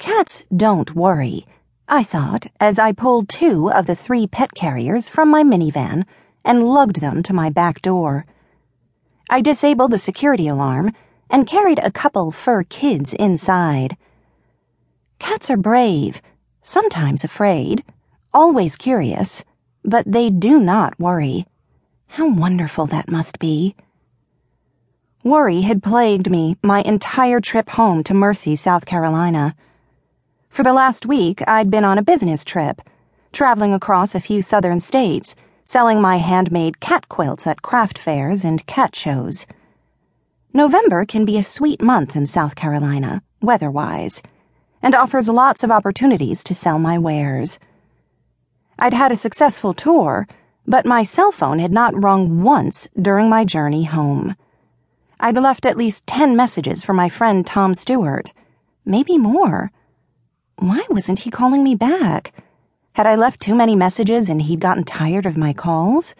Cats don't worry, I thought as I pulled two of the three pet carriers from my minivan and lugged them to my back door. I disabled the security alarm and carried a couple fur kids inside. Cats are brave, sometimes afraid, always curious, but they do not worry. How wonderful that must be. Worry had plagued me my entire trip home to Mercy, South Carolina. For the last week, I'd been on a business trip, traveling across a few southern states, selling my handmade cat quilts at craft fairs and cat shows. November can be a sweet month in South Carolina, weather wise, and offers lots of opportunities to sell my wares. I'd had a successful tour, but my cell phone had not rung once during my journey home. I'd left at least 10 messages for my friend Tom Stewart, maybe more. Why wasn't he calling me back? Had I left too many messages and he'd gotten tired of my calls?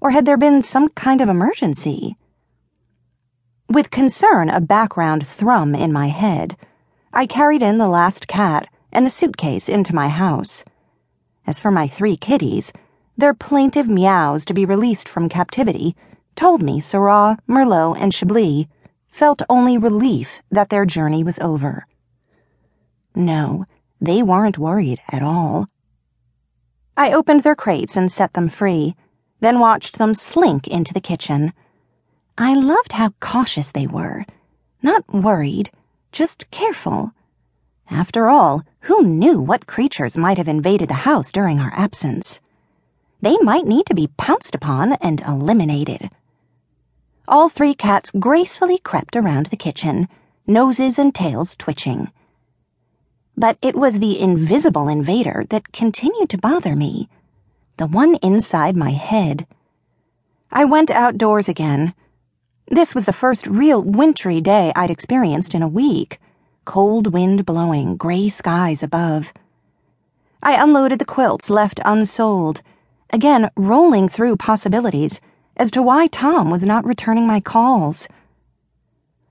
Or had there been some kind of emergency? With concern a background thrum in my head, I carried in the last cat and the suitcase into my house. As for my three kitties, their plaintive meows to be released from captivity told me Syrah, Merlot, and Chablis felt only relief that their journey was over. No, they weren't worried at all. I opened their crates and set them free, then watched them slink into the kitchen. I loved how cautious they were. Not worried, just careful. After all, who knew what creatures might have invaded the house during our absence? They might need to be pounced upon and eliminated. All three cats gracefully crept around the kitchen, noses and tails twitching. But it was the invisible invader that continued to bother me. The one inside my head. I went outdoors again. This was the first real wintry day I'd experienced in a week. Cold wind blowing, gray skies above. I unloaded the quilts left unsold, again rolling through possibilities as to why Tom was not returning my calls.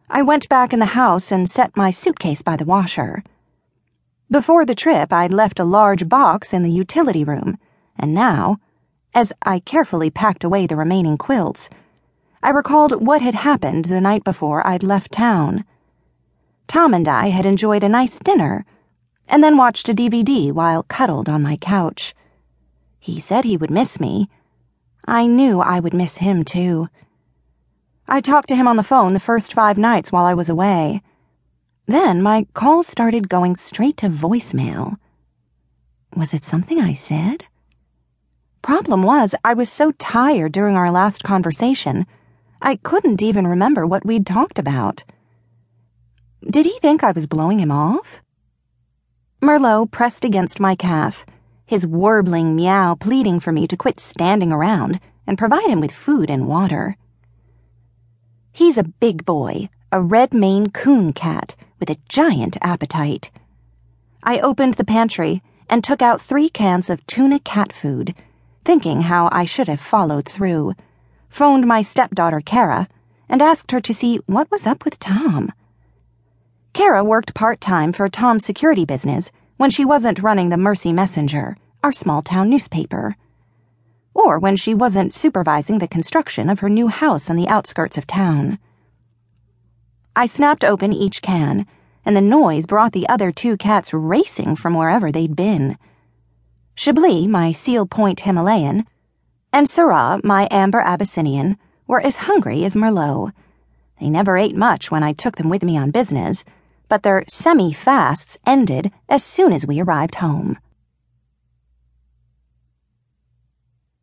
I went back in the house and set my suitcase by the washer. Before the trip, I'd left a large box in the utility room, and now, as I carefully packed away the remaining quilts, I recalled what had happened the night before I'd left town. Tom and I had enjoyed a nice dinner, and then watched a DVD while cuddled on my couch. He said he would miss me. I knew I would miss him too. I talked to him on the phone the first five nights while I was away. Then my calls started going straight to voicemail. Was it something I said? Problem was, I was so tired during our last conversation, I couldn't even remember what we'd talked about. Did he think I was blowing him off? Merlot pressed against my calf, his warbling meow pleading for me to quit standing around and provide him with food and water. He's a big boy, a red Maine coon cat with a giant appetite. I opened the pantry and took out three cans of tuna cat food, thinking how I should have followed through, phoned my stepdaughter Kara, and asked her to see what was up with Tom. Kara worked part time for Tom's security business when she wasn't running the Mercy Messenger, our small town newspaper. Or when she wasn't supervising the construction of her new house on the outskirts of town. I snapped open each can, and the noise brought the other two cats racing from wherever they'd been. Chablis, my seal point Himalayan, and Syrah, my amber Abyssinian, were as hungry as Merlot. They never ate much when I took them with me on business, but their semi fasts ended as soon as we arrived home.